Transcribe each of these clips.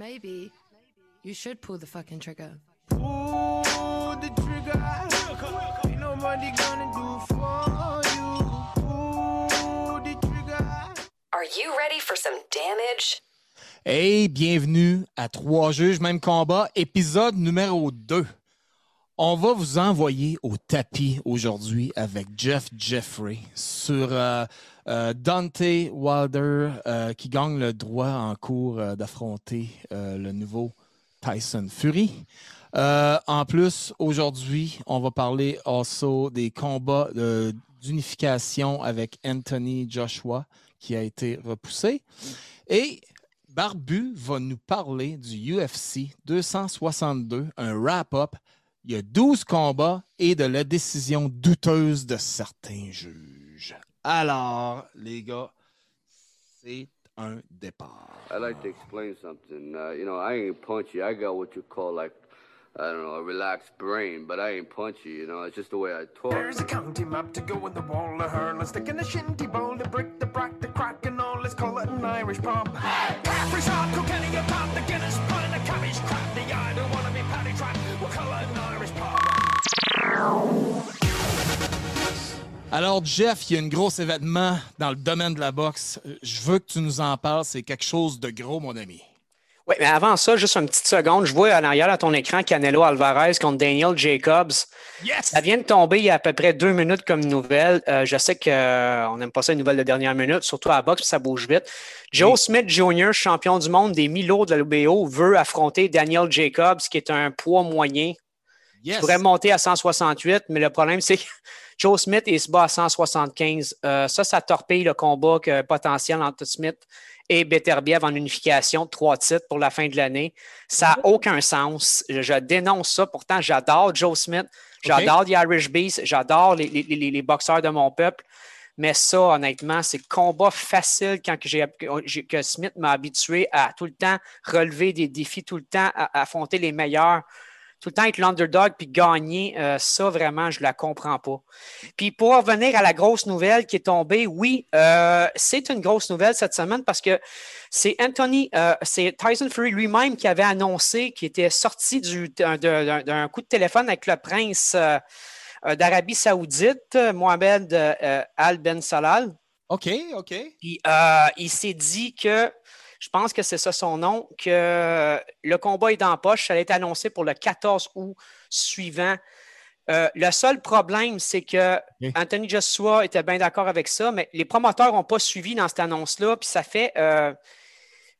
Maybe you should pull the fucking trigger. Pull the trigger. Ain't nobody gonna do for you. Pull the trigger. Are you ready for some damage? Hey, bienvenue à Trois juges, même combat, épisode numéro 2. On va vous envoyer au tapis aujourd'hui avec Jeff Jeffrey sur euh, euh, Dante Wilder euh, qui gagne le droit en cours d'affronter le nouveau Tyson Fury. En plus, aujourd'hui, on va parler also des combats d'unification avec Anthony Joshua qui a été repoussé. Et Barbu va nous parler du UFC 262, un wrap-up. Il y a 12 combats et de la décision douteuse de certains juges. Alors, les gars, c'est un départ. I'd like to explain something. Uh, you know, I ain't punchy. I got what you call like, I don't know, a relaxed brain, but I ain't punchy. You know, it's just the way I talk. There's a county map to go in the wall of her. Let's stick in a shinty bowl, the brick, the brack, the crack, and all. Let's call it an Irish pub. Shot, a pop, the Guinness, Alors, Jeff, il y a un gros événement dans le domaine de la boxe. Je veux que tu nous en parles. C'est quelque chose de gros, mon ami. Oui, mais avant ça, juste une petite seconde. Je vois en arrière à ton écran Canelo Alvarez contre Daniel Jacobs. Yes! Ça vient de tomber il y a à peu près deux minutes comme nouvelle. Euh, je sais qu'on n'aime pas ça, une nouvelle de dernière minute, surtout à la boxe, ça bouge vite. Joe Smith Jr., champion du monde des Milo de la LBO, veut affronter Daniel Jacobs, qui est un poids moyen. Yes! Il pourrait monter à 168, mais le problème, c'est que Joe Smith, il se bat à 175. Euh, ça, ça torpille le combat que- potentiel entre Smith et Beterbiev en unification de trois titres pour la fin de l'année. Ça n'a aucun sens. Je, je dénonce ça. Pourtant, j'adore Joe Smith. J'adore The Irish Beast. J'adore les, les- les- les boxeurs de mon peuple. Mais ça, honnêtement, c'est combat facile quand que, Smith m'a habitué à tout le temps relever des défis, tout le temps à- à affronter les meilleurs tout le temps être l'underdog puis gagner, euh, ça vraiment, je ne la comprends pas. Puis pour revenir à la grosse nouvelle qui est tombée, oui, euh, c'est une grosse nouvelle cette semaine parce que c'est Anthony, euh, c'est Tyson Fury lui-même qui avait annoncé qu'il était sorti du- d'un- coup de téléphone avec le prince d'Arabie Saoudite, Mohamed Al Ben Salal. OK, OK. Puis il s'est dit que, je pense que c'est ça son nom, que le combat est dans la poche. Ça allait être annoncé pour le 14 août suivant. Euh, le seul problème, c'est que. Anthony Joshua était bien d'accord avec ça, mais les promoteurs n'ont pas suivi dans cette annonce-là. Puis ça fait euh,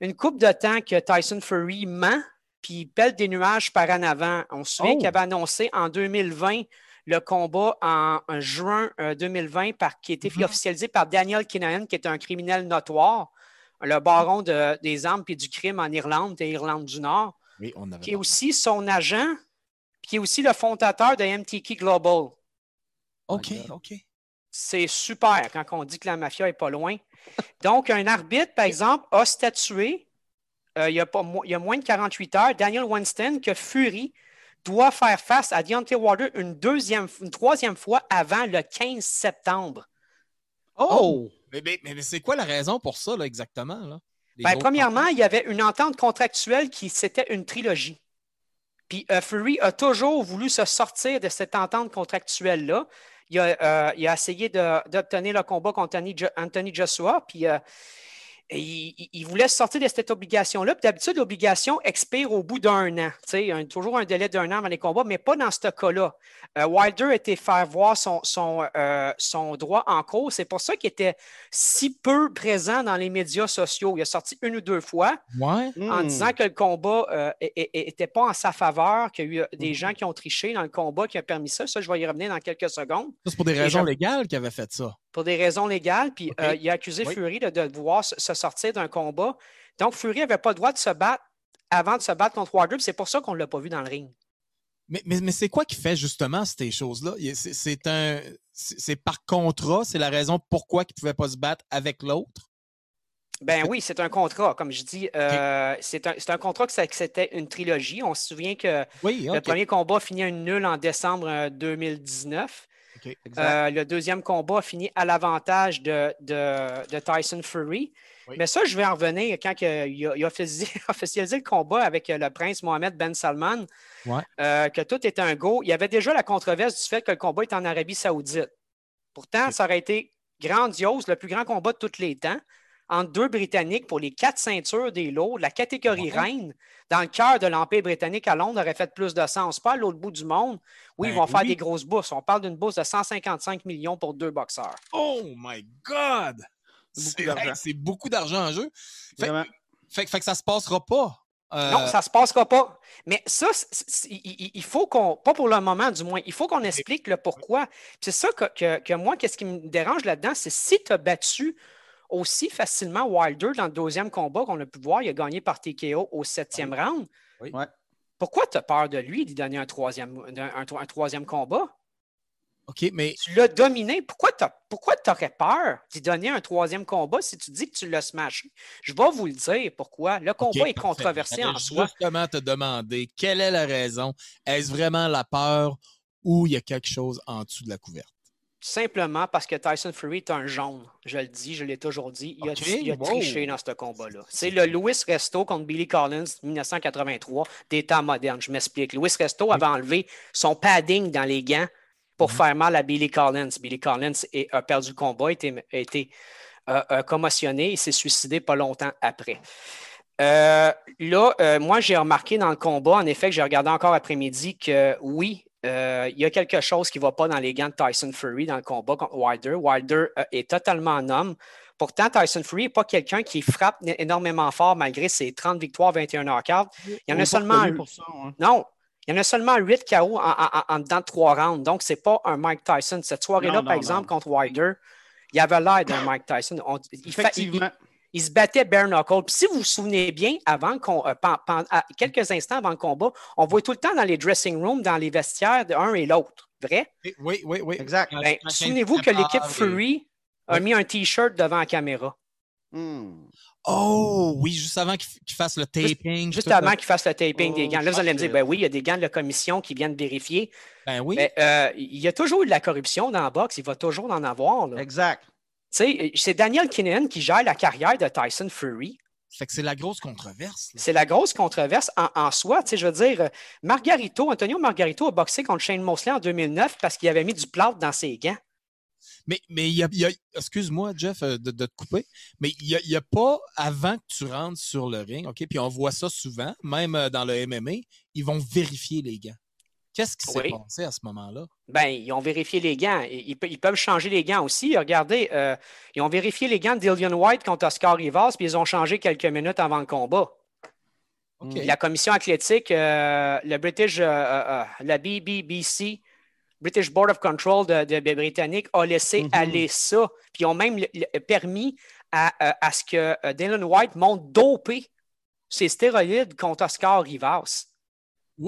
une coupe de temps que Tyson Fury ment, puis pèle des nuages par en avant. On se souvient Oh. qu'il avait annoncé en 2020 le combat en, en juin euh, 2020 par, qui a été Mhm. officialisé par Daniel Kinahan, qui est un criminel notoire, le baron de- des armes et du crime en Irlande et Irlande du Nord, Oui, on avait. qui est aussi son agent, puis qui est aussi le fondateur de MTK Global. OK, OK. C'est super quand on dit que la mafia est pas loin. Donc, un arbitre, par exemple, a statué euh, il, y a pas, mo- il y a moins de 48 heures, Daniel Winston, que Fury doit faire face à Deontay Wilder une deuxième, une troisième fois avant le 15 septembre. Oh! Mais, mais- mais c'est quoi la raison pour ça, là, exactement? Là? Ben, premièrement, il y avait une entente contractuelle qui c'était une trilogie. Puis euh, Fury a toujours voulu se sortir de cette entente contractuelle-là. Il a, euh, il a essayé d'obtenir le combat contre Anthony Joshua, puis euh, il, il- il voulait sortir de cette obligation-là. Puis D'habitude, l'obligation expire au bout d'un an. Un- toujours un délai d'un an avant les combats, mais pas dans ce cas-là. Euh, Wilder a été faire voir son, son, euh, son droit en cause. C'est pour ça qu'il était si peu présent dans les médias sociaux. Il a sorti une ou deux fois Ouais. en Hmm. disant que le combat n'était pas en sa faveur, qu'il y a eu euh, Hmm. des gens qui ont triché dans le combat qui ont permis ça. Ça, je vais y revenir dans quelques secondes. C'est pour des raisons je- légales qu'il avait fait ça. Pour des raisons légales, puis euh, il a accusé Oui. Fury de, de vouloir se, se sortir d'un combat. Donc, Fury n'avait pas le droit de se battre avant de se battre contre puis c'est pour ça qu'on ne l'a pas vu dans le ring. Mais, mais, mais c'est quoi qui fait justement ces choses-là? C'est- un. C'est par contrat, c'est la raison pourquoi il ne pouvait pas se battre avec l'autre? Ben oui, c'est un contrat. Comme je dis, euh, c'est un, contrat que, c'était une trilogie. On se souvient que Oui, le premier combat finit un nul en décembre euh, 2019. Euh, le deuxième combat a fini à l'avantage de, de- de Tyson Fury. Oui. Mais ça, je vais en revenir quand il a, il a officialisé, le combat avec euh, le prince Mohamed Ben Salman, Ouais. euh, que tout était un go. Il y avait déjà la controverse du fait que le combat est en Arabie Saoudite. Pourtant, ça aurait été grandiose, le plus grand combat de tous les temps, entre deux Britanniques pour les quatre ceintures des lots, la catégorie Ouais. reine, dans le cœur de l'Empire britannique à Londres, aurait fait plus de sens. Pas à l'autre bout du monde. Oui, ils Ben vont faire oui. des grosses bourses. On parle d'une bourse de 155 millions pour deux boxeurs. Oh my God! C'est beaucoup d'argent. hey, c'est beaucoup d'argent en jeu. Fait, fait, fait que ça se passera pas. Euh, Non, ça ne se passera pas. Mais ça, il- il il faut qu'on, pas pour le moment du moins, il faut qu'on explique le pourquoi. Puis C'est ça que, que- que moi, qu'est-ce qui me dérange là-dedans, c'est si tu as battu aussi facilement Wilder dans le deuxième combat qu'on a pu voir, il a gagné par TKO au septième round. Oui. Ouais. Pourquoi tu as peur de lui d'y donner un troisième, un, un- un troisième combat? OK, mais Tu l'as dominé. Pourquoi tu aurais peur d'y donner un troisième combat si tu dis que tu l'as smashé? Je vais vous le dire pourquoi. Le combat est parfait. controversé en soi. Justement, te demander quelle est la raison? Est-ce vraiment la peur ou il y a quelque chose en dessous de la couverte? Simplement parce que Tyson Fury est un jaune. Je le dis, je l'ai toujours dit. Il a, il a wow. triché dans ce combat-là. C'est le Louis Resto contre Billy Collins 1983 des temps modernes. Je m'explique. Louis Resto avait enlevé son padding dans les gants pour faire mal à Billy Collins. Billy Collins est- a perdu le combat, a été, a été, euh, euh, commotionné et s'est suicidé pas longtemps après. Euh, là, euh, moi, j'ai remarqué dans le combat, en effet, que j'ai regardé encore après-midi, que oui, euh, il y a quelque chose qui ne va pas dans les gants de Tyson Fury dans le combat contre Wilder. Wilder euh, est totalement un homme. Pourtant, Tyson Fury n'est pas quelqu'un qui frappe énormément fort malgré ses 30 victoires, 21 knockouts. Il y en On a seulement ça, hein. non, il y en a seulement 8 KO en, en- en- en dedans de 3 rounds. Donc, ce n'est pas un Mike Tyson. Cette soirée-là, par exemple, non. contre Wilder, il avait l'air d'un Mike Tyson. On- il, fait- il- Effectivement. Il se battait bare knuckle. Puis si vous vous souvenez bien, avant qu'on, euh, quelques instants avant le combat, on voit tout le temps dans les dressing rooms, dans les vestiaires de un et l'autre. Vrai? Oui, oui, oui. Exact. Ben, souvenez-vous que l'équipe et- Fury a Oui. mis un T-shirt devant la caméra. Hmm. Oh, oui, juste avant qu'il f- qu'il fasse le taping. Juste avant qu'il fasse le taping Oh, des gants. Là, vous allez me dire, ben oui, il y a des gants de la commission qui viennent vérifier. Ben oui. Mais euh, il y a toujours eu de la corruption dans la boxe. Il va toujours en avoir. là. Exact. Sais, c'est Daniel Kinnan qui gère la carrière de Tyson Fury. Fait que c'est la grosse controverse. C'est la grosse controverse en, en soi. Tu sais, je veux dire, euh, Margarito, Antonio Margarito a boxé contre Shane Mosley en 2009 parce qu'il avait mis du plâtre dans ses gants. Mais, mais il y a, il y a- excuse-moi, Jeff, euh, de, de te couper, mais il n'y a, a pas, avant que tu rentres sur le ring, OK, puis on voit ça souvent, même euh, dans le MMA, ils vont vérifier les gants. Qu'est-ce qui s'est Oui. passé à ce moment-là? Ben, ils ont vérifié les gants. Ils, ils pe- ils peuvent changer les gants aussi. Regardez, euh, ils ont vérifié les gants de Dillian White contre Oscar Rivas, puis ils ont changé quelques minutes avant le combat. La commission athlétique, euh, le British, euh, la BBBC, British Board of Control de, de- de Britannique, a laissé Mhm. aller ça. Puis ils ont même permis à, à ce que Dylan White monte dopé ses stéroïdes contre Oscar Rivas.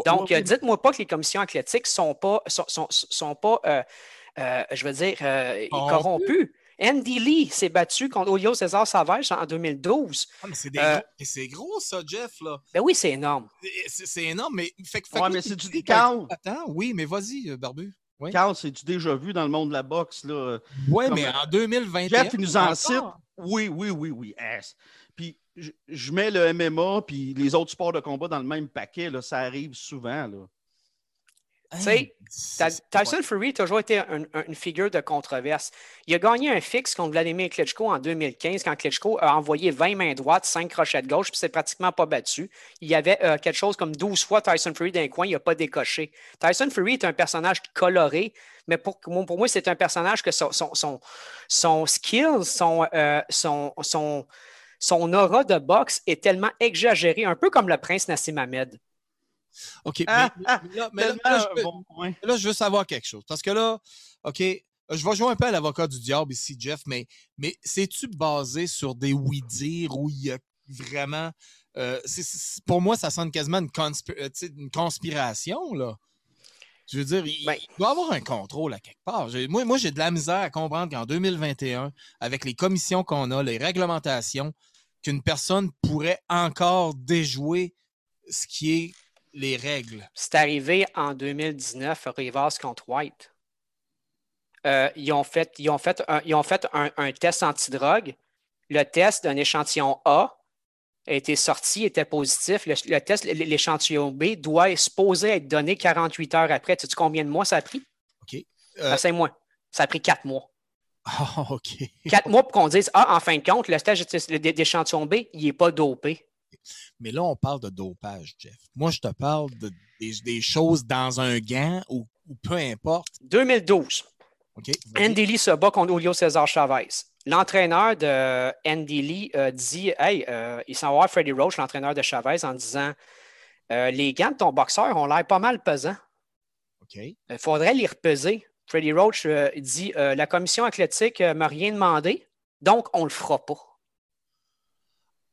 Donc, euh, dites-moi pas que les commissions athlétiques sont pas, sont, sont- sont pas euh, euh, je veux dire, euh, Corrompus. Andy Lee s'est battu contre Julio César Savage en 2012. Ah, mais c'est des euh, gros, c'est ça, Jeff, là. Ben oui, c'est énorme. C'est c'est énorme, mais. Fait, que- fait Ouais, que mais c'est tu du qu'un- Attends, oui, mais vas-y, Barbu. Oui, Carl, c'est-tu déjà vu dans le monde de la boxe? Là? comme- mais en 2021. Jeff, il nous en cite. Oui, oui, oui, oui. Je, je mets le MMA puis les autres sports de combat dans le même paquet. Là. Ça arrive souvent. Là. Tyson Fury a toujours été un- un- une figure de controverse. Il a gagné un fixe contre Vladimir Klitschko en 2015 quand Klitschko a envoyé 20 mains droites, 5 crochets de gauche, puis c'est pratiquement pas battu. Il y avait euh, quelque chose comme 12 fois Tyson Fury d'un coin, il n'a pas décoché. Tyson Fury est un personnage moi, mais pour, moi- pour moi, c'est un personnage que son, son, son, son skill, son, euh, son, son, aura de boxe est tellement exagéré, un peu comme le prince Nassim Ahmed. OK, mais, Ah, mais là, mais là- Tellement là, je un peux- bon point. là, je veux savoir quelque chose. Parce que là, OK, je vais jouer un peu à l'avocat du diable ici, Jeff, mais, mais c'est-tu basé sur des oui-dire où il y a vraiment. euh, pour moi, ça sonne quasiment une, conspi- euh, une conspiration, là. Je veux dire, il, Ben- il doit y avoir un contrôle à quelque part. Moi, moi j'ai de la misère à comprendre qu'en 2021, avec les commissions qu'on a, les réglementations, qu'une personne pourrait encore déjouer ce qui est les règles. C'est arrivé en 2019, Rivas contre White. euh, ils ont fait, ils ont fait, un, ils ont fait un, un test antidrogue. Le test d'un échantillon A a été sorti, était positif. Le, le test, l'échantillon B, doit supposé être donné 48 heures après. Tu sais combien de mois ça a pris? OK. Euh, 5 mois. Ça a pris 4 mois. Ah, OK. 4 mois pour qu'on dise Ah, en fin de compte, le stage d'é- d'échantillon B, il n'est pas dopé. Mais là, on parle de dopage, Jeff. Moi, je te parle de, des, des choses dans un gant ou, ou peu importe. 2012. OK? vas-y. Andy Lee se bat contre Julio César Chavez. L'entraîneur de Andy Lee euh, dit Hey, euh, il s'en va voir Freddie Roach, l'entraîneur de Chavez, en disant Euh, Les gants de ton boxeur ont l'air pas mal pesants. OK. Il faudrait les repeser. Freddie Roach euh, dit euh, La commission athlétique ne m'a rien demandé, donc on ne le fera pas.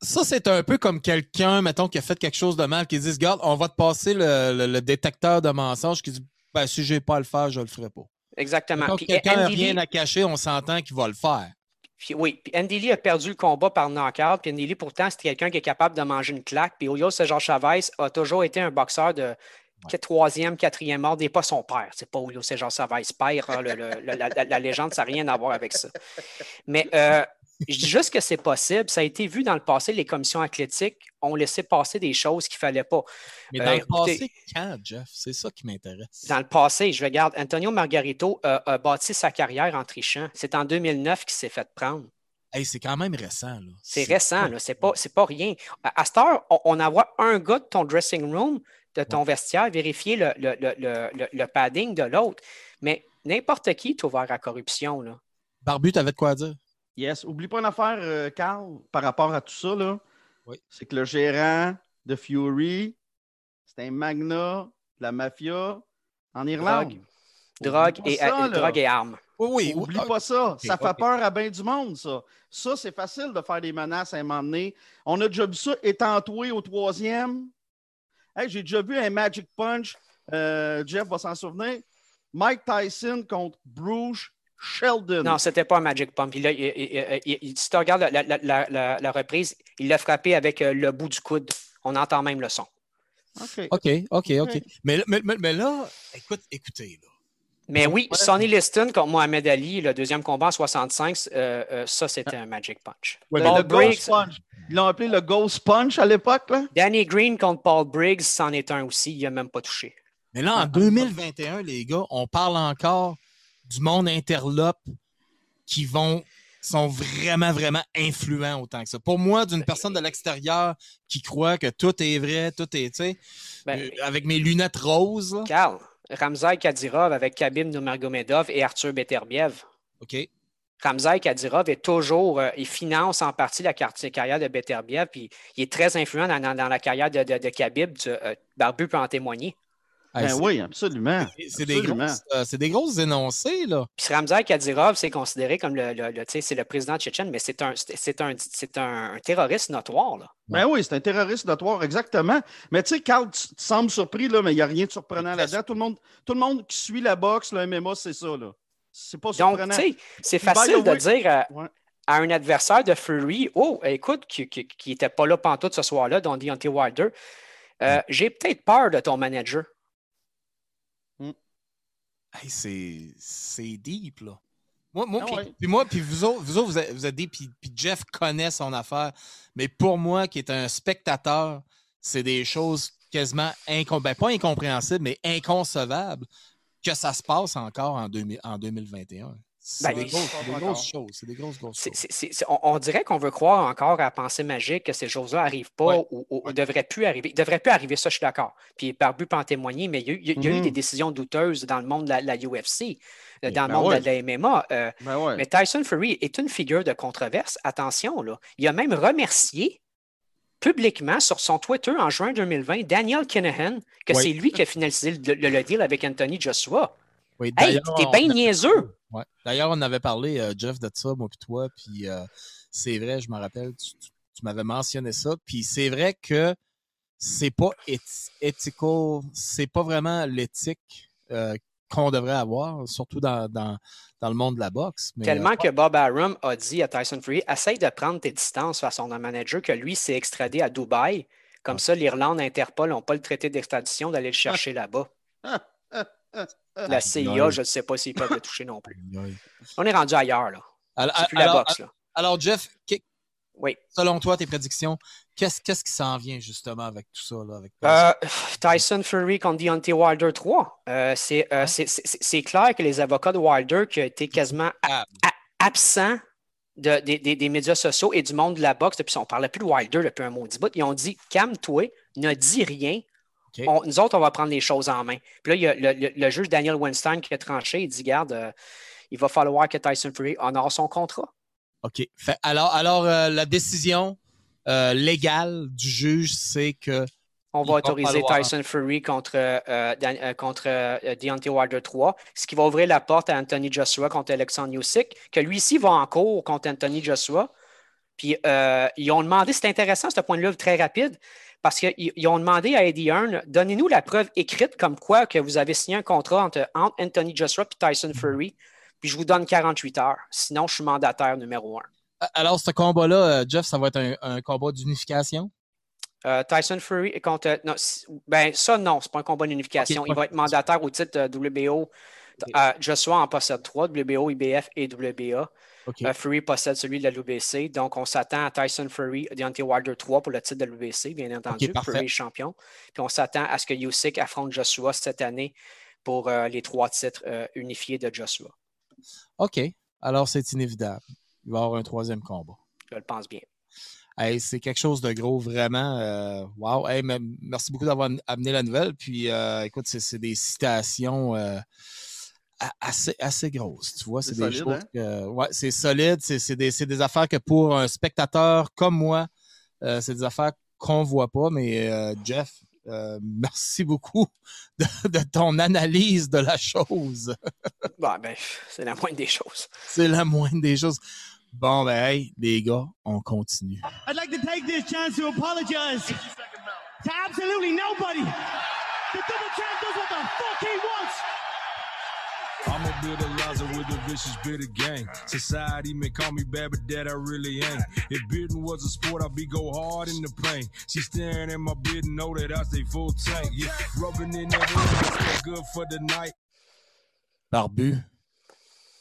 Ça, c'est un peu comme quelqu'un, mettons, qui a fait quelque chose de mal, qui dit Regarde, on va te passer le, le- le détecteur de mensonges, qui dit ben, Si j'ai pas à le faire, je le ferai pas. Exactement. Quand quelqu'un n'a rien à cacher, on s'entend qu'il va le faire. Puis oui, puis Andy Lee a perdu le combat par knockout. Puis Andy Lee, pourtant, c'est quelqu'un qui est capable de manger une claque. Puis Julio César Chavez a toujours été un boxeur de troisième, quatrième ordre, et pas son père. C'est pas Julio César Chavez père. hein, le- le- la, la- la légende, ça n'a rien à voir avec ça. Mais euh, je dis juste que c'est possible. Ça a été vu dans le passé. Les commissions athlétiques ont laissé passer des choses qu'il ne fallait pas. Mais Euh, dans le écoutez- passé, quand, Jeff? C'est ça qui m'intéresse. Dans le passé, je regarde, Antonio Margarito a, a bâti sa carrière en trichant. C'est en 2009 qu'il s'est fait prendre. Hey, c'est quand même récent. là. C'est récent, là. C'est pas, pas rien. À, à cette heure, on, on envoie un gars de ton dressing room, de ton vestiaire, vérifier le, le- le- le- le- le padding de l'autre. Mais n'importe qui est ouvert à corruption, là. Barbu, t'avais de quoi dire? Yes. Oublie pas une affaire, euh, Carl, par rapport à tout ça. Là. Oui. C'est que le gérant de Fury, c'est un magnat de la mafia en Irlande. Drogue. Et, ça, euh, drogue et armes. Oui, oui. Oublie oui. pas ça. Ça fait peur à bien du monde, ça. Ça, c'est facile de faire des menaces à un moment donné. On a déjà vu ça étantoué au troisième. Hey, J'ai déjà vu un Magic Punch. euh, Jeff va s'en souvenir. Mike Tyson contre Bruce Sheldon. Non, c'était pas un Magic Pump. Il a- il- il- il- il- si tu regardes la, la- la- la- la reprise, il l'a frappé avec euh, le bout du coude. On entend même le son. OK. OK, OK. Mais, là- mais, mais- mais là, écoute, écoutez, là. Mais oui, Sonny Liston contre Mohamed Ali, le deuxième combat en 65, euh, euh, ça, c'était un Magic Punch. Le, Paul le Ghost Punch. Ils l'ont appelé le Ghost Punch à l'époque. Danny Green contre Paul Briggs, c'en est un aussi. Il n'a même pas touché. Mais là, en 2021, les gars, on parle encore du monde interlope qui vont sont vraiment, vraiment influents autant que ça. Pour moi, d'une personne de l'extérieur qui croit que tout est vrai, tout est, tu sais, Ben, euh, avec mes lunettes roses, Carl, Ramzai Kadyrov avec Khabib Nurmagomedov et Arthur Beterbiev. OK? Ramzai Kadyrov est toujours, euh, il finance en partie la car- carrière de Beterbiev, puis il est très influent dans, dans- dans la carrière de, de, de Khabib. Tu- euh, Barbu peut en témoigner. Ben oui, absolument. c'est des, euh, c'est des grosses énoncés, là. Puis Ramzai Kadyrov, c'est considéré comme le, le- le- tu sais, c'est le président tchétchène, mais c'est un, c'est un, c'est un, un terroriste notoire. Là. Ben oui, c'est un terroriste notoire, exactement. Mais tu sais, Carl, tu, tu sembles surpris, là, mais il n'y a rien de surprenant là-dedans. Tout le, monde, tout le monde qui suit la boxe, le MMA, c'est ça. là. C'est pas Donc, tu sais, c'est facile the de dire à, Ouais. à un adversaire de Fury, oh, écoute, qui n'était pas là pantoute ce soir-là, dont Deontay Wilder, euh, j'ai peut-être peur de ton manager. Hey, c'est, deep, là. Moi, moi, Ah puis, ouais. puis moi, puis vous autres, vous, autres, vous êtes, vous êtes puis, puis Jeff connaît son affaire. Mais pour moi, qui est un spectateur, c'est des choses quasiment incom- ben, pas incompréhensibles, mais inconcevables que ça se passe encore en, 2000 en 2021. C'est Ben, des, grosses, des choses. C'est des grosses, grosses choses. on, on dirait qu'on veut croire encore à la pensée magique que ces choses-là n'arrivent pas Ouais. ou, devraient plus arriver. Ils devraient plus arriver, ça, je suis d'accord. Puis Barbu peut en témoigner, mais il y a, eu- il y a- il y a eu des décisions douteuses dans le monde de la, la UFC, euh, dans le Ben monde de ouais. la- de la MMA. euh, Ben. Mais Tyson Fury est une figure de controverse. Attention, là. Il a même remercié publiquement sur son Twitter en juin 2020 Daniel Kinahan que Oui. c'est lui qui a finalisé le, le- le deal avec Anthony Joshua. Oui, Hey, t'es bien niaiseux. Ouais. D'ailleurs, on avait parlé, euh, Jeff, de ça, moi puis toi, puis euh, c'est vrai, je me rappelle, tu, tu- tu m'avais mentionné ça, puis c'est vrai que c'est pas éthi- ethical, c'est pas vraiment l'éthique euh, qu'on devrait avoir, surtout dans, dans, dans le monde de la boxe. Mais, Tellement euh, que Bob Arum a dit à Tyson Fury essaye de prendre tes distances face à son manager que lui s'est extradé à Dubaï. Comme ça, l'Irlande, Interpol n'ont pas le traité d'extradition d'aller le chercher là-bas. La CIA, je ne sais pas s'ils peuvent le toucher non plus. On est rendu ailleurs, là. Alors, C'est plus la alors- boxe, là. alors, Jeff, Oui. selon toi, tes prédictions, qu'est-ce qui s'en vient justement avec tout ça? Là, avec Euh, Tyson Fury contre Deontay Wilder 3. Euh, c'est, euh, c'est- clair que les avocats de Wilder, qui ont été quasiment a- a- absents de- des- médias sociaux et du monde de la boxe, depuis, on ne parlait plus de Wilder depuis un maudit bout, ils ont dit calme-toi, ne dis rien. On- nous autres, on va prendre les choses en main. Puis là, il y a le, le- le juge Daniel Weinstein qui a tranché. Il dit Garde, euh, il va falloir que Tyson Fury honore son contrat. OK. Fait- alors, alors euh, la décision euh, légale du juge, c'est que. On va autoriser falloir- Tyson Fury contre, euh, Dan- contre Deontay Wilder 3, ce qui va ouvrir la porte à Anthony Joshua contre Alexandre Usyk, que lui ici va en cours contre Anthony Joshua. Puis euh, ils ont demandé, c'est intéressant ce point de vue très rapide, parce qu'ils ils ont demandé à Eddie Hearn, donnez-nous la preuve écrite comme quoi que vous avez signé un contrat entre, entre Anthony Joshua et Tyson Fury, puis je vous donne 48 heures. Sinon, je suis mandataire numéro un. Alors, ce combat-là, euh, Jeff, ça va être un, un combat d'unification? Euh, Tyson Fury contre. Non, c- ben, ça, non, c'est pas un combat d'unification. Il va être mandataire au titre de WBO. Euh, Joshua en possède trois, WBO, IBF et WBA. OK. Euh, Fury possède celui de la WBC. Donc, on s'attend à Tyson Fury, Deontay Wilder 3 pour le titre de la WBC, bien entendu. Fury est champion. Puis on s'attend à ce que Usyk affronte Joshua cette année pour euh, les trois titres euh, unifiés de Joshua. OK. Alors, c'est inévitable. Il va y avoir un troisième combat. Je le pense bien. Hey, c'est quelque chose de gros, vraiment. euh, wow. Hey, mais merci beaucoup d'avoir amené la nouvelle. Puis, euh, écoute, c'est c'est des citations euh, assez, assez grosses. Tu vois, c'est C'est des solide, choses hein? que. Ouais, c'est solide. C'est c'est des, c'est des affaires que pour un spectateur comme moi, euh, c'est des affaires qu'on voit pas. Mais, euh, Jeff, euh, merci beaucoup de, de ton analyse de la chose. Bon, ben, c'est la moindre des choses. C'est la moindre des choses. Bon, ben, hey, les gars, on continue. I'd like to take this chance to apologize to absolutely nobody. The double champ does what the fuck he wants. I'm Liza with a vicious bit of gang. Society may call me bad, but that I really ain't. If bidding was a sport, I'd be go hard in the paint. She staring at my bid and know that I stay full tank. Yeah, rubbing in that that's good for the night. Barbu,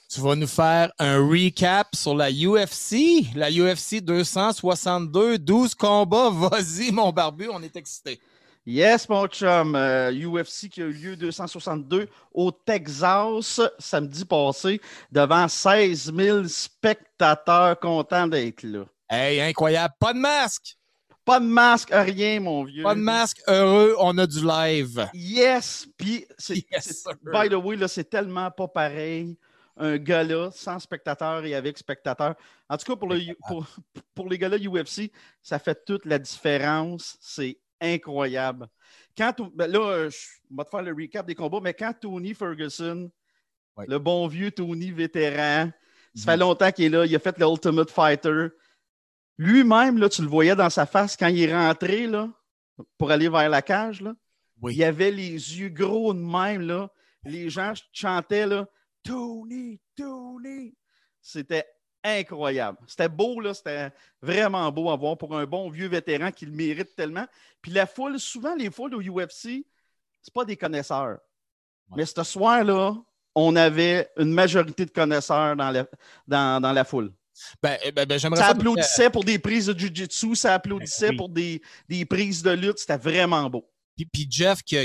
tu vas nous faire un recap sur la UFC, la UFC 262, 12 combats. Vas-y, mon Barbu, on est excité. Yes, mon chum. Euh, UFC qui a eu lieu 262 au Texas samedi passé devant 16 000 spectateurs contents d'être là. Hey, incroyable. Pas de masque. Pas de masque, rien, mon vieux. Pas de masque. Heureux, on a du live. Yes, puis c'est, Yes, by the way, là, c'est tellement pas pareil. Un gars-là, sans spectateurs et avec spectateurs. En tout cas, pour, le, pour, pour les gars-là UFC, ça fait toute la différence. C'est incroyable. Quand, ben là, euh, je vais te faire le recap des combats, mais quand Tony Ferguson, Ouais. le bon vieux Tony vétéran, ça Mhm. fait longtemps qu'il est là, il a fait le Ultimate Fighter. Lui-même, là, tu le voyais dans sa face quand il est rentré là, pour aller vers la cage. Là. Oui. Il avait les yeux gros de même. Là. Les gens chantaient là, Tony, Tony. C'était incroyable. C'était beau, là. C'était vraiment beau à voir pour un bon vieux vétéran qui le mérite tellement. Puis la foule, souvent, les foules au UFC, c'est pas des connaisseurs. Ouais. Mais ce soir-là, on avait une majorité de connaisseurs dans la, dans, dans la foule. Ben, eh ben, ben, j'aimerais Ça applaudissait pour des prises de Jiu-Jitsu, ça applaudissait Oui. pour des, des prises de lutte. C'était vraiment beau. Puis, puis Jeff qui,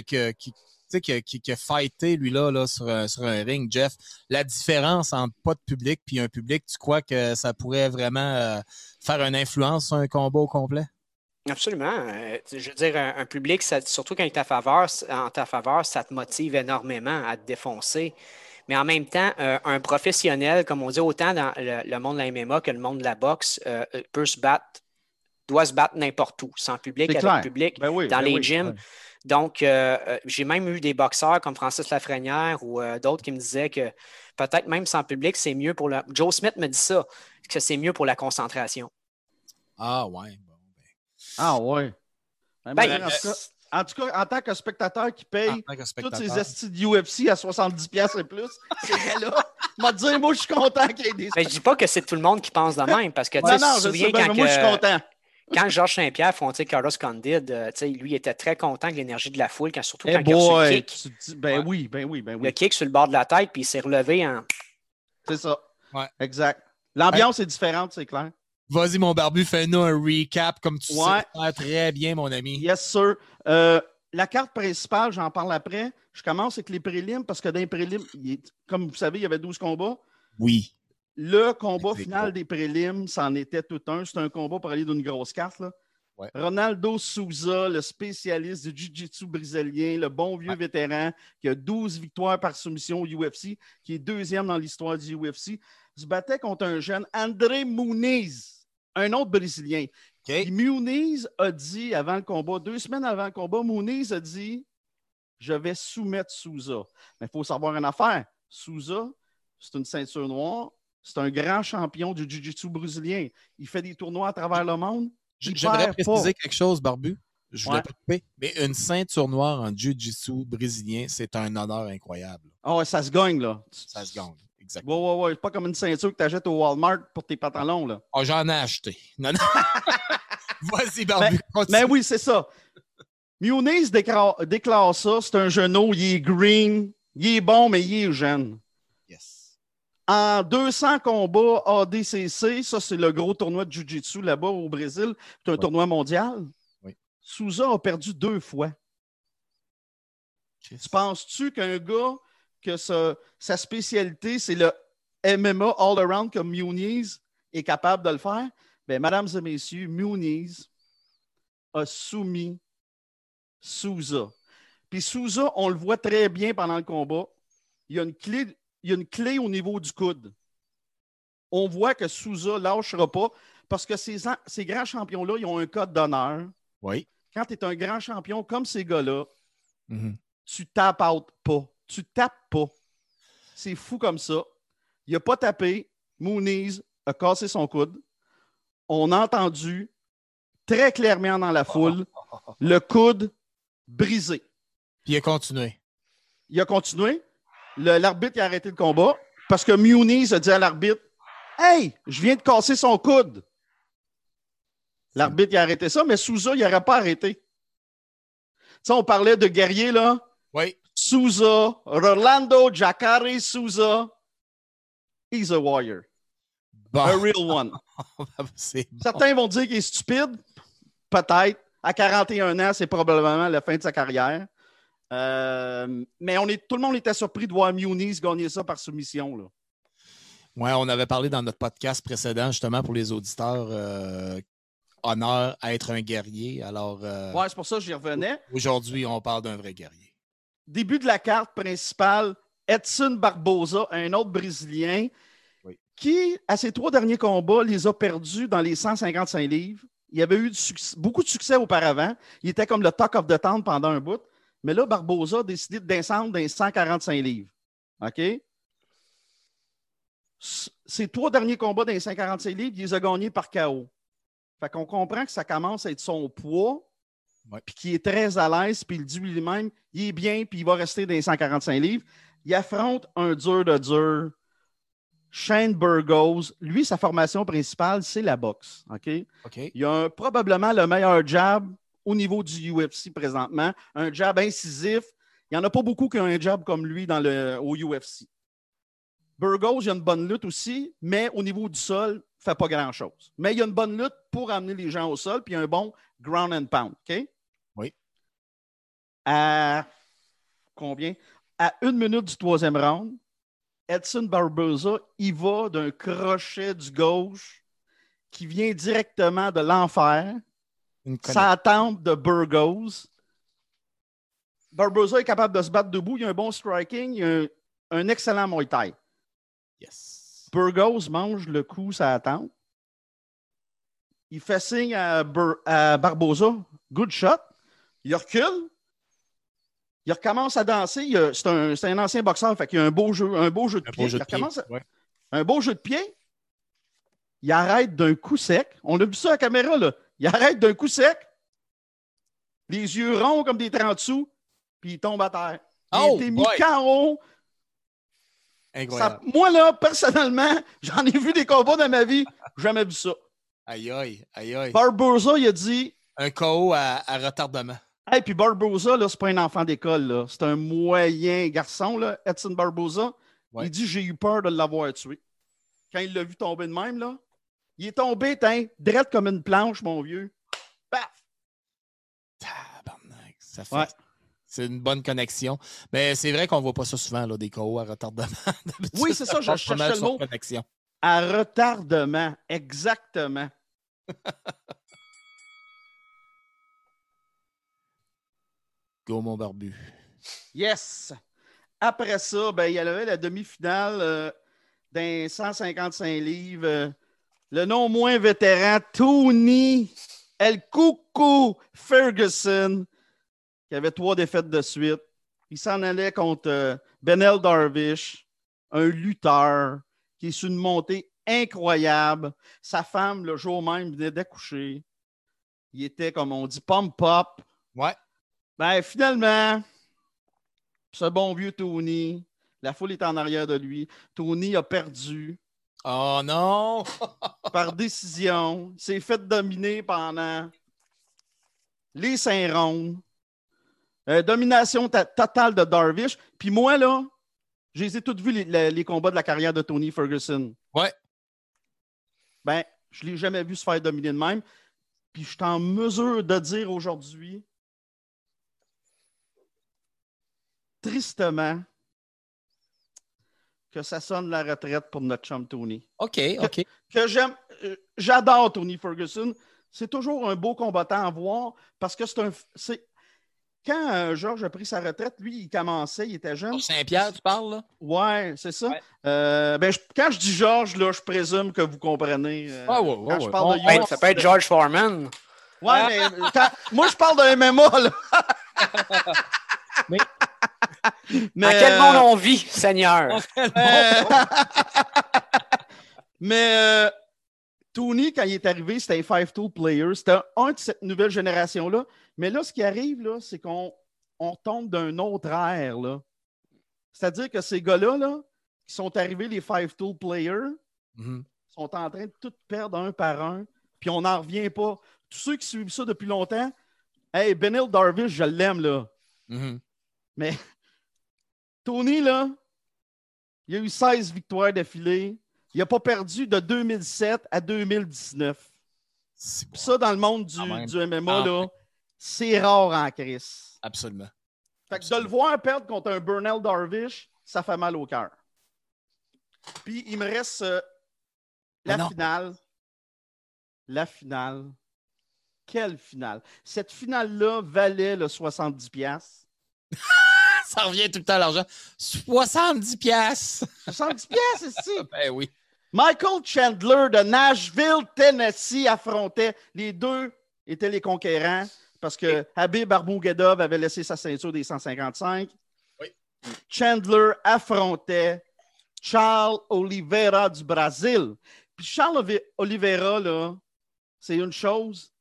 sais, qui, a- qui, qui a fighté, lui, là, là sur, un, sur un ring, Jeff, la différence entre pas de public puis un public, tu crois que ça pourrait vraiment euh, faire une influence sur un combat au complet? Absolument. Euh, je veux dire, un, un public, ça- surtout quand il est à faveur, en ta faveur, ça te motive énormément à te défoncer. Mais en même temps, euh, un professionnel, comme on dit, autant dans le, le monde de la MMA que le monde de la boxe, euh, euh, peut se battre, doit se battre n'importe où, sans public, avec clair. public, Ben oui, dans ben les oui. gyms. Donc, euh, euh, j'ai même eu des boxeurs comme Francis Lafrenière ou euh, d'autres qui me disaient que peut-être même sans public, c'est mieux pour la. Joe Smith me dit ça, que c'est mieux pour la concentration. Ah, ouais. Bon, ben, Ah ouais. Ben, Ben, en, tout cas, en tout cas, en tant que spectateur qui paye spectateur. ces estis de UFC à 70$ piastres et plus, ces gars-là, m'a dit, moi, je suis content qu'il y ait des Mais je dis pas que c'est tout le monde qui pense de même, parce que tu sais, je souviens quand mais moi, je suis content. Quand Georges Saint-Pierre affrontait Carlos Condit, euh, tu sais, lui il était très content de l'énergie de la foule, quand, surtout Eh quand il a reçu le kick. tu te dis- ben Ouais. oui, ben oui, ben Le oui. kick sur le bord de la tête, puis il s'est relevé en. C'est ça. Ouais. Exact. L'ambiance est différente, c'est clair. Vas-y, mon barbu, fais-nous un recap comme tu Ouais. sais faire très bien, mon ami. Yes, sir. Euh, la carte principale, j'en parle après. Je commence avec les prélims parce que dans les prélims, il est- comme vous savez, il y avait 12 combats. Oui. Le combat C'est final des prélims, c'en était tout un. C'était un combat pour aller d'une grosse carte. là. Ouais. Ronaldo Souza, le spécialiste du Jiu-Jitsu brésilien, le bon vieux Ouais. vétéran qui a 12 victoires par soumission au UFC, qui est deuxième dans l'histoire du UFC, se battait contre un jeune André Muniz, un autre Brésilien. Muniz a dit avant le combat, deux semaines avant le combat, Muniz a dit Je vais soumettre Souza. Mais il faut savoir une affaire. Souza, c'est une ceinture noire. C'est un grand champion du Jiu-Jitsu brésilien. Il fait des tournois à travers le monde. J'aimerais préciser pas. quelque chose, Barbu. Je voulais Ouais. pas couper. Mais une ceinture noire en Jiu-Jitsu brésilien, c'est un honneur incroyable. Ah ouais, ça se gagne, là. Ça se gagne. Exactement. Ouais, ouais, ouais. C'est pas comme une ceinture que tu achètes au Walmart pour tes pantalons, là. Oh, J'en ai acheté. Non, non. Vas-y, Barbu. continue. Mais oui, c'est ça. Muniz déclare, déclare ça. C'est un genou. Il est green. Il est bon, mais il est jeune. En 200 combats ADCC, ça, c'est le gros tournoi de Jiu-Jitsu là-bas au Brésil. C'est un tournoi mondial. Oui. Souza a perdu deux fois. Tu penses-tu qu'un gars, que sa, sa spécialité, c'est le MMA all-around comme Muniz est capable de le faire? Bien, mesdames et messieurs, Muniz a soumis Souza. Puis Souza, on le voit très bien pendant le combat. Il y a une clé, il y a une clé au niveau du coude. On voit que Souza ne lâchera pas parce que ces, an- ces grands champions-là, ils ont un code d'honneur. Oui. Quand tu es un grand champion comme ces gars-là, Mhm. tu tapes out pas. Tu tapes pas. C'est fou comme ça. Il n'a pas tapé. Moonies a cassé son coude. On a entendu très clairement dans la foule le coude brisé. Puis il a continué. Il a continué. L'arbitre a arrêté le combat parce que Muniz a dit à l'arbitre Hey, je viens de casser son coude. L'arbitre a arrêté ça, mais Souza, il n'aurait pas arrêté. Sais, on parlait de guerrier, là. Oui. Souza, Rolando Jacare Souza, he's a warrior. Bon. A real one. C'est bon. Certains vont dire qu'il est stupide. Peut-être. À 41 ans, c'est probablement la fin de sa carrière. Euh, mais on est, tout le monde était surpris de voir Muniz gagner ça par soumission. Là. Ouais, on avait parlé dans notre podcast précédent, justement, pour les auditeurs, euh, honneur à être un guerrier. Alors, euh, Ouais, c'est pour ça que j'y revenais. aujourd'hui, on parle d'un vrai guerrier. Début de la carte principale, Edson Barboza, un autre Brésilien, Oui. qui, à ses trois derniers combats, les a perdus dans les 155 livres. Il avait eu du succès- beaucoup de succès auparavant. Il était comme le talk of the town pendant un bout. Mais là, Barboza a décidé de descendre dans les 145 livres. OK? Ses trois derniers combats dans les 145 livres, il les a gagnés par KO. Fait qu'on comprend que ça commence à être son poids, puis qu'il est très à l'aise, puis il dit lui-même, il est bien, puis il va rester dans les 145 livres. Il affronte un dur de dur, Shane Burgos. Lui, sa formation principale, c'est la boxe. OK? OK? Il a un- probablement le meilleur jab au niveau du UFC présentement. Un jab incisif. Il n'y en a pas beaucoup qui ont un jab comme lui dans le, au UFC. Burgos, il a une bonne lutte aussi, mais au niveau du sol, il ne fait pas grand-chose. Mais il y a une bonne lutte pour amener les gens au sol, puis un bon ground and pound. OK? Oui. À combien? À une minute du troisième round, Edson Barboza, il va d'un crochet du gauche qui vient directement de l'enfer, Une sa tempe de Burgos. Barboza est capable de se battre debout, il a un bon striking, il a un, un excellent Muay Thai. Yes. Burgos mange le coup sa tempe. Il fait signe à, Bur- à Barboza, good shot. Il recule. Il recommence à danser. C'est un, ancien boxeur, fait qu'il a un beau jeu, un beau jeu de Un pied. beau jeu il de pied. recommence à- Ouais. un beau jeu de pied. Il arrête d'un coup sec. On a vu ça à la caméra, là. Il arrête d'un coup sec. Les yeux ronds comme des 30 sous, puis il tombe à terre. Il a Oh, été mis. KO. Incroyable. Ça- moi, là, personnellement, j'en ai vu des combats dans ma vie. Jamais vu ça. Aïe, aïe, aïe, aïe. Barbosa, il a dit Un KO à, à retardement. Hey, puis Barbosa, là, c'est pas un enfant d'école, là. C'est un moyen garçon, là, Edson Barbosa. Ouais. Il dit J'ai eu peur de l'avoir tué. Quand il l'a vu tomber de même, là, il est tombé, t'in, drette comme une planche, mon vieux. Paf! Tabarnak, Ça fait. Ouais. C'est une bonne connexion. Mais c'est vrai qu'on voit pas ça souvent, là, des KO à retardement. Oui, c'est ça, je cherchais le mot. connexion. À retardement, exactement. Go, mon barbu. Yes! Après ça, ben, il y avait la demi-finale euh, d'un 155 livres. euh, le non moins vétéran, Tony El Coucou Ferguson, qui avait trois défaites de suite. Il s'en allait contre euh, Benel Darvish, un lutteur qui est sur une montée incroyable. Sa femme, le jour même, venait d'accoucher. Il était, comme on dit, pump-up. Ouais. Ben, finalement, ce bon vieux Tony, la foule est en arrière de lui. Tony a perdu Oh non! par décision. Il s'est fait dominer pendant les cinq rondes. Euh, domination ta- totale de Darvish. Puis moi, là, je les ai tous vus, les, les- les combats de la carrière de Tony Ferguson. Ouais. Ben, je ne l'ai jamais vu se faire dominer de même. Puis je suis en mesure de dire aujourd'hui, tristement, que ça sonne la retraite pour notre chum Tony. OK, OK. Que j'aime, euh, j'adore Tony Ferguson. C'est toujours un beau combattant à voir parce que c'est un. c'est- Quand euh, Georges a pris sa retraite, lui, il commençait, il était jeune. Pour Saint-Pierre, tu parles, là? Ouais, c'est ça. Ouais. Euh, ben, je- quand je dis Georges, là, je présume que vous comprenez. euh, Ah, ouais, ouais, quand je parle de ça peut être George Foreman. Ouais, mais quand- moi, je parle d'un MMA, là. Mais- Mais, Dans quel monde euh, on vit, Seigneur? Mais euh, Tony, quand il est arrivé, c'était un 5-2 player. C'était un de cette nouvelle génération-là. Mais là, ce qui arrive, là, c'est qu'on on tombe d'un autre ère. là. C'est-à-dire que ces gars-là, là, qui sont arrivés, les 5-2 players, Mhm. sont en train de tout perdre un par un, puis on n'en revient pas. Tous ceux qui suivent ça depuis longtemps, hey, Benil Darvish, je l'aime, là. Mhm. Mais Tony, là, il a eu 16 victoires d'affilée. Il n'a pas perdu de 2007 à 2019. C'est Puis ça, dans le monde du, même. du MMA, Ah. là, c'est rare en crise. Absolument. Fait que de le voir perdre contre un Burnell Darvish, ça fait mal au cœur. Puis il me reste euh, la Ah non. finale. La finale. Quelle finale? Cette finale-là valait le 70$. Ça revient tout le temps à l'argent. 70 piastres. 70$, piastres, c'est Ben oui. Michael Chandler de Nashville, Tennessee affrontait. Les deux étaient les conquérants parce que Habib Arbougedov avait laissé sa ceinture des 155. Oui. Chandler affrontait Charles Oliveira du Brésil. Puis Charles Oliveira, là, c'est une chose,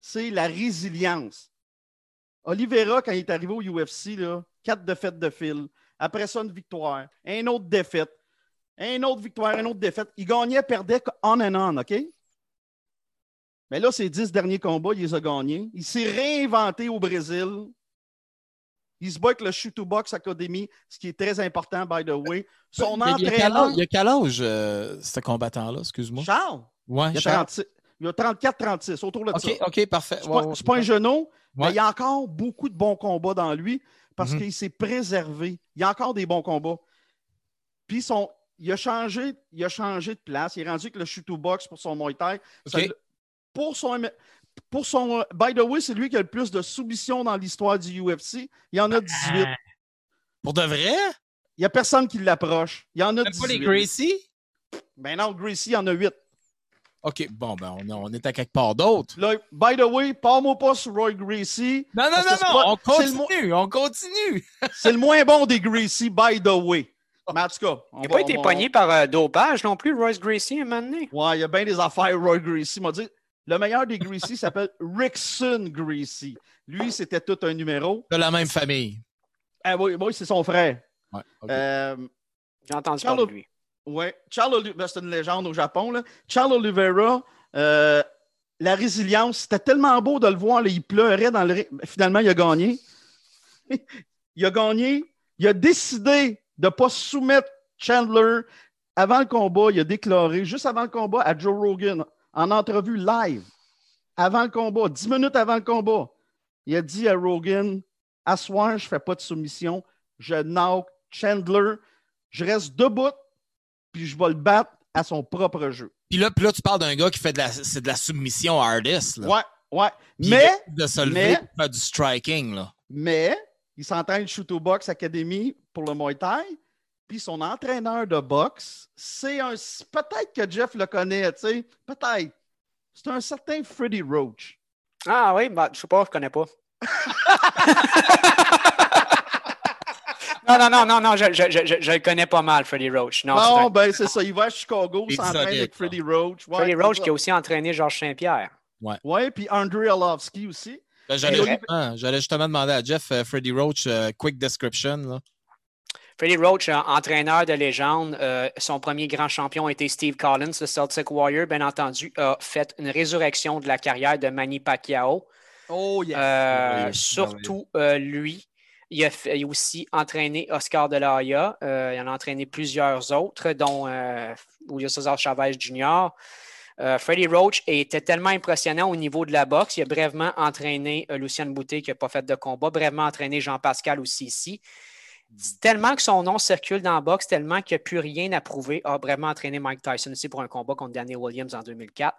c'est la résilience. Oliveira, quand il est arrivé au UFC, là, quatre défaites de fil. Après ça, une victoire. Un autre défaite. Un autre victoire, une autre défaite. Il gagnait, perdait on and on, OK? Mais là, ses dix derniers combats, il les a gagnés. Il s'est réinventé au Brésil. Il se bat avec le Shoot to Box Academy, ce qui est très important, by the way. Son entraîneur, il y a quel âge, euh, ce combattant-là, excuse-moi? Charles, Ouais, il a, Charles. 36 a 34-36, autour de OK, ça. OK, parfait. Pas, ouais, c'est pas un genou, mais il y a encore beaucoup de bons combats dans lui parce Mhm. qu'il s'est préservé. Il y a encore des bons combats. Puis son, il, a changé, il a changé de place. Il est rendu avec le shoot box pour son Muay Thai. Ça pour son, pour son. By the way, c'est lui qui a le plus de soumissions dans l'histoire du UFC. Il y en a 18. Ah. Pour de vrai? Il n'y a personne qui l'approche. Il y en a Même pas 18. les Gracie? Ben non, Gracie, il y en a 8. OK, bon, ben, on, on est à quelque part d'autre. Là, by the way, parle-moi pas sur Roy Gracie. Non, non, non, non, pas- on continue, on continue. C'est le moins bon des Gracie, by the way. Mais en tout cas, on Il n'a pas été on pogné par euh, dopage non plus, Royce Gracie, un moment donné. Ouais, il y a bien des affaires, Roy Gracie. m'a dit, le meilleur des Gracie s'appelle Rickson Gracie. Lui, c'était tout un numéro. De la même famille. Ah oui, oui c'est son frère. Ouais. Euh, J'ai entendu parler de lui. Ouais, Charles ben, c'est une légende au Japon. Là. Charles Oliveira Euh, la résilience, c'était tellement beau de le voir. il pleurait dans le ring. Finalement, il a gagné. il a gagné. Il a décidé de ne pas soumettre Chandler avant le combat. Il a déclaré, juste avant le combat, à Joe Rogan, en entrevue live, avant le combat, dix minutes avant le combat, il a dit à Rogan À je ne fais pas de soumission. Je knock Chandler. Je reste debout, puis je vais le battre à son propre jeu. Puis là, puis là, tu parles d'un gars qui fait de la, c'est de la submission hardest. Là. Ouais, ouais. Puis Mais, il de se lever mais- pour du striking. Là. mais, il s'entraîne Shoot au Box Academy pour le Muay Thai. Puis son entraîneur de boxe, c'est un. Peut-être que Jeff le connaît, tu sais. Peut-être. C'est un certain Freddie Roach. Ah oui, bah, je sais pas, je connais pas. non, non, non, non, non, je, je, je, je le connais pas mal, Freddie Roach. Non, c'est Bon, un- ben, c'est ça. Il va à Chicago, s'entraîne avec. Freddie Roach. Ouais, Freddie Roach qui a aussi entraîné Georges Saint-Pierre. Ouais, puis Andrei Arlovski aussi. Ben, J'allais, justement, j'allais justement demander à Jeff, euh, Freddie Roach, euh, quick description. Là. Freddie Roach, euh, entraîneur de légende, euh, son premier grand champion a été Steve Collins, le Celtic Warrior, bien entendu, a fait une résurrection de la carrière de Manny Pacquiao. Oh, yes. Euh, surtout euh, lui. Il a, fait- il a aussi entraîné Oscar de la Hoya. Euh, il en a entraîné plusieurs autres, dont euh, Julio César Chavez Jr. Euh, Freddie Roach était tellement impressionnant au niveau de la boxe. Il a brièvement entraîné euh, Luciane Boutet qui n'a pas fait de combat, brièvement entraîné Jean-Pascal aussi ici. Tellement que son nom circule dans la boxe, tellement qu'il n'y a plus rien à prouver. A brièvement entraîné Mike Tyson aussi pour un combat contre Danny Williams en 2004.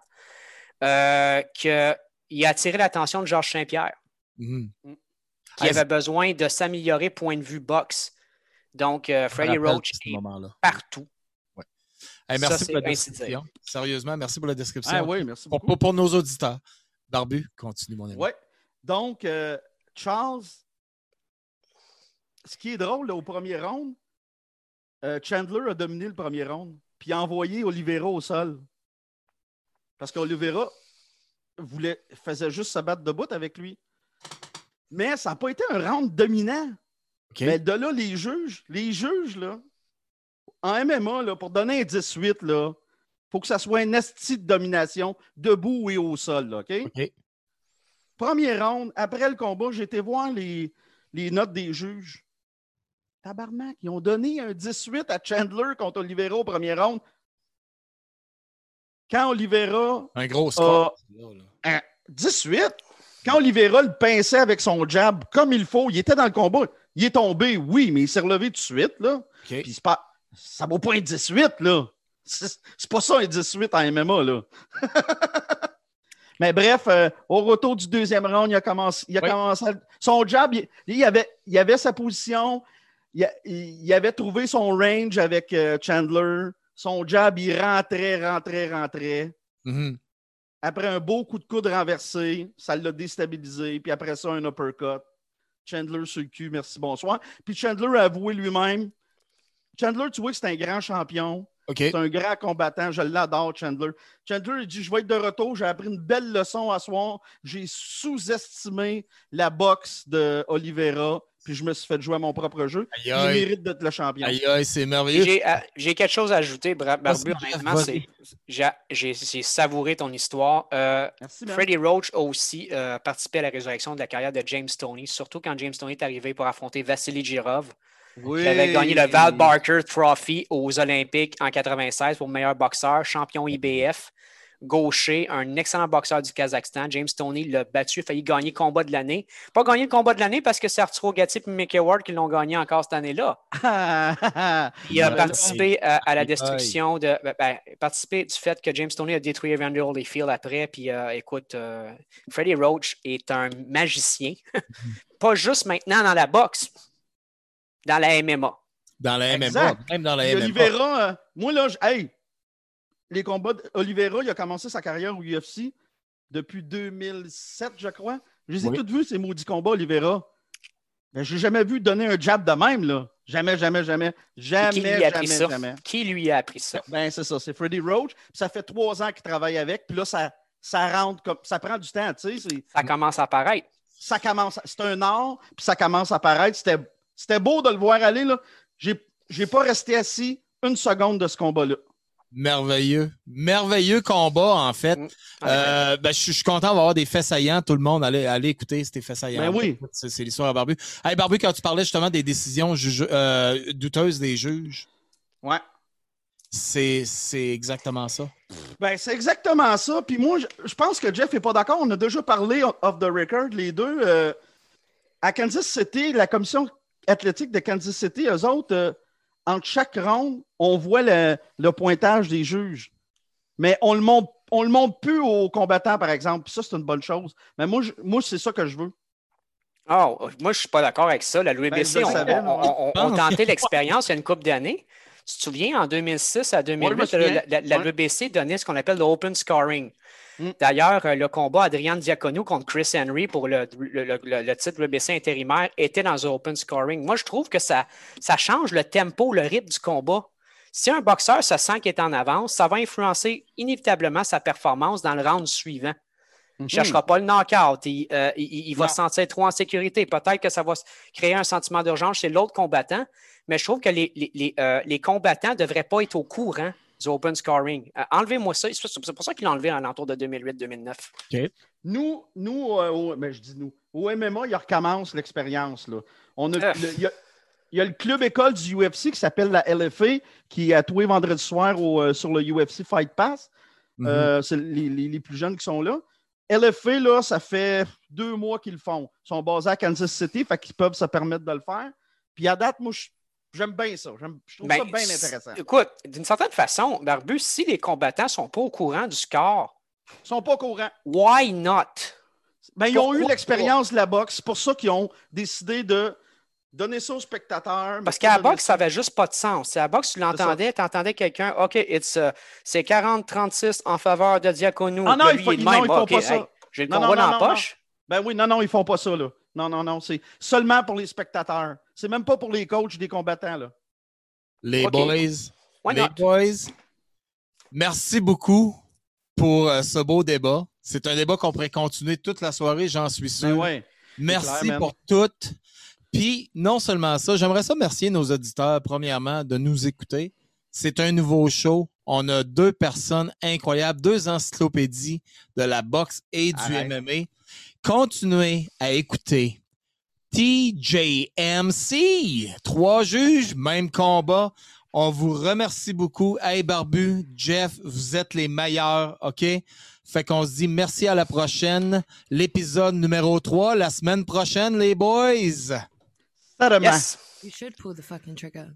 Euh, que il a attiré l'attention de Georges Saint-Pierre, Mhm. Qui Ah, avait besoin de s'améliorer point de vue boxe. Donc, euh, rappelle Roach de est partout. Hey, merci pour la description. Sérieusement, merci pour la description. Ah oui, merci pour, beaucoup. pour- pour nos auditeurs. Barbu, continue, mon ami. Ouais. Donc, euh, Charles, ce qui est drôle, là, au premier round, euh, Chandler a dominé le premier round, puis a envoyé Oliveira au sol. Parce qu'Oliveira voulait, faisait juste se battre debout avec lui. Mais ça n'a pas été un round dominant. Mais de là, les juges, les juges, là, en MMA, là, pour donner un 18, il faut que ça soit un esti de domination, debout et au sol. là, OK? OK. Premier round, après le combat, j'ai été voir les, les notes des juges. Tabarnak, ils ont donné un 18 à Chandler contre Oliveira au premier round. Quand Oliveira Un gros score. un 18, quand Oliveira le pinçait avec son jab comme il faut, il était dans le combat. Il est tombé, oui, mais il s'est relevé tout de suite. Là. OK. Puis c'est pas, ça vaut pas un 18, là. C'est pas ça un 18 en MMA, là. Mais bref, euh, au retour du deuxième round, il a commencé, il a Oui. commencé à- son jab, il, il avait, il avait sa position, il, avait trouvé son range avec euh, Chandler. Son jab, il rentrait, rentrait, rentrait. Mhm. Après un beau coup de coude renversé, ça l'a déstabilisé. Puis après ça, un uppercut. Chandler sur le cul, merci, bonsoir. Puis Chandler a avoué lui-même. Chandler, tu vois que c'est un grand champion. C'est un grand combattant. Je l'adore, Chandler. Chandler, il dit Je vais être de retour. J'ai appris une belle leçon à soir. J'ai sous-estimé la boxe de Oliveira. Puis je me suis fait jouer à mon propre jeu. Aïe, Il mérite d'être le champion. Aïe, aïe, c'est merveilleux. J'ai euh, quelque chose à ajouter, Barbu, honnêtement. J'ai savouré ton histoire. Euh, Merci. Freddie Roach a aussi euh, participé à la résurrection de la carrière de James Stoney, surtout quand James Stoney est arrivé pour affronter Vassili Girov, Oui. qui avait gagné le Val Barker Trophy aux Olympiques en 96 pour meilleur boxeur, champion IBF, gaucher, un excellent boxeur du Kazakhstan. James Stoney l'a battu, a failli gagner le combat de l'année. Pas gagné le combat de l'année parce que c'est Arturo Gatti et Mickey Ward qui l'ont gagné encore cette année-là. Il a participé à, à la destruction de. Ben, ben, participé du fait que James Stoney a détruit Evander Holyfield après. Puis euh, écoute, euh, Freddie Roach est un magicien. Pas juste maintenant dans la boxe, dans la MMA. Dans la MMA. Exact. Même dans la MMA. Oliveira, euh, moi là, je- hey, les combats d'Oliveira, il a commencé sa carrière au UFC depuis 2007, je crois. Je les ai Oui. tous vus, ces maudits combats, Oliveira. Mais j'ai jamais vu donner un jab de même, là. Jamais, jamais, jamais. Jamais, qui lui a jamais, appris ça? jamais. Qui lui a appris ça? Ben, c'est ça, c'est Freddie Roach. Ça fait trois ans qu'il travaille avec. Puis là, ça, ça rentre comme. Ça prend du temps, tu sais. Ça commence à apparaître. ça commence. C'est un art, puis ça commence à apparaître. C'était, beau de le voir aller. Là. J'ai pas resté assis une seconde de ce combat-là. Merveilleux. Merveilleux combat, en fait. Mm. Euh, ben, je suis- content d'avoir des faits saillants. Tout le monde, allez, allez écouter ces faits saillants. Ben oui. C'est l'histoire à Barbu. Hey, Barbu, quand tu parlais justement des décisions euh, douteuses des juges, Ouais. c'est exactement ça. Ben, c'est exactement ça. Puis moi, je, je pense que Jeff n'est pas d'accord. On a déjà parlé off the record, les deux. Euh, à Kansas City, la commission athlétique de Kansas City, eux autres, entre chaque ronde, on voit le, le pointage des juges. Mais on le montre, on le montre plus aux combattants, par exemple. Puis ça, c'est une bonne chose. Mais moi, je- moi c'est ça que je veux. Oh, moi, je suis pas d'accord avec ça. La l'UBC, Ben, on, on- on- on- on tentait l'expérience il y a une couple d'années. Tu te souviens, en 2006 à 2008, Ouais, la, la- la Ouais. WBC donnait ce qu'on appelle le open scoring. Mm. D'ailleurs, euh, le combat Adrian Diacono contre Chris Henry pour le, le- le- le- le titre WBC intérimaire était dans un open scoring. Moi, je trouve que ça, ça change le tempo, le rythme du combat. Si un boxeur se sent qu'il est en avance, ça va influencer inévitablement sa performance dans le round suivant. Il ne cherchera pas le knockout. Il, euh, il- il va se sentir trop en sécurité. Peut-être que ça va créer un sentiment d'urgence chez l'autre combattant, mais je trouve que les, les- les, euh, les combattants ne devraient pas être au courant du open scoring. Euh, Enlevez-moi ça. C'est pour ça qu'il l'a enlevé à l'entour de 2008-2009. Nous, nous euh, au, ben, je dis nous, au MMA, il recommence l'expérience. là. On a, le- il, y a, il y a le club école du UFC qui s'appelle la LFA, qui est à tous les vendredis soirs au, euh, sur le UFC Fight Pass. Mhm. Euh, c'est les, les- les plus jeunes qui sont là. LFA, là, ça fait deux mois qu'ils le font. Ils sont basés à Kansas City, fait qu'ils peuvent se permettre de le faire. Puis à date, moi, je- j'aime bien ça. J'aime- Je trouve Ben, ça bien intéressant. Écoute, d'une certaine façon, Barbu, si les combattants ne sont pas au courant du score, Ils sont pas courants. why not? Ben, ils ont eu l'expérience de la boxe. C'est pour ça qu'ils ont décidé de donner ça aux spectateurs. Parce qu'à la boxe, ça n'avait juste pas de sens. À la boxe, tu l'entendais, tu entendais quelqu'un, OK, it's, uh, c'est 40-36 en faveur de Diaconou. Ah non, il faut- non, ils font pas ça. hey, J'ai le Non, combat non, dans la non, poche. Ben oui, non, non, ils font pas ça, là. Non, non, non. C'est seulement pour les spectateurs. C'est même pas pour les coachs des combattants, là. Les boys, Why les not? boys, merci beaucoup pour euh, ce beau débat. C'est un débat qu'on pourrait continuer toute la soirée, j'en suis sûr. Ben ouais. Merci clair, pour tout. Puis, non seulement ça, j'aimerais ça remercier nos auditeurs, premièrement, de nous écouter. C'est un nouveau show. On a deux personnes incroyables, deux encyclopédies de la boxe et du Arrête. MMA. Continuez à écouter TJMC. Trois juges, même combat. On vous remercie beaucoup. Hey Barbu, Jeff, vous êtes les meilleurs, OK? Fait qu'on se dit merci à la prochaine. L'épisode numéro 3, la semaine prochaine, les boys. Yes. You should pull the fucking trigger.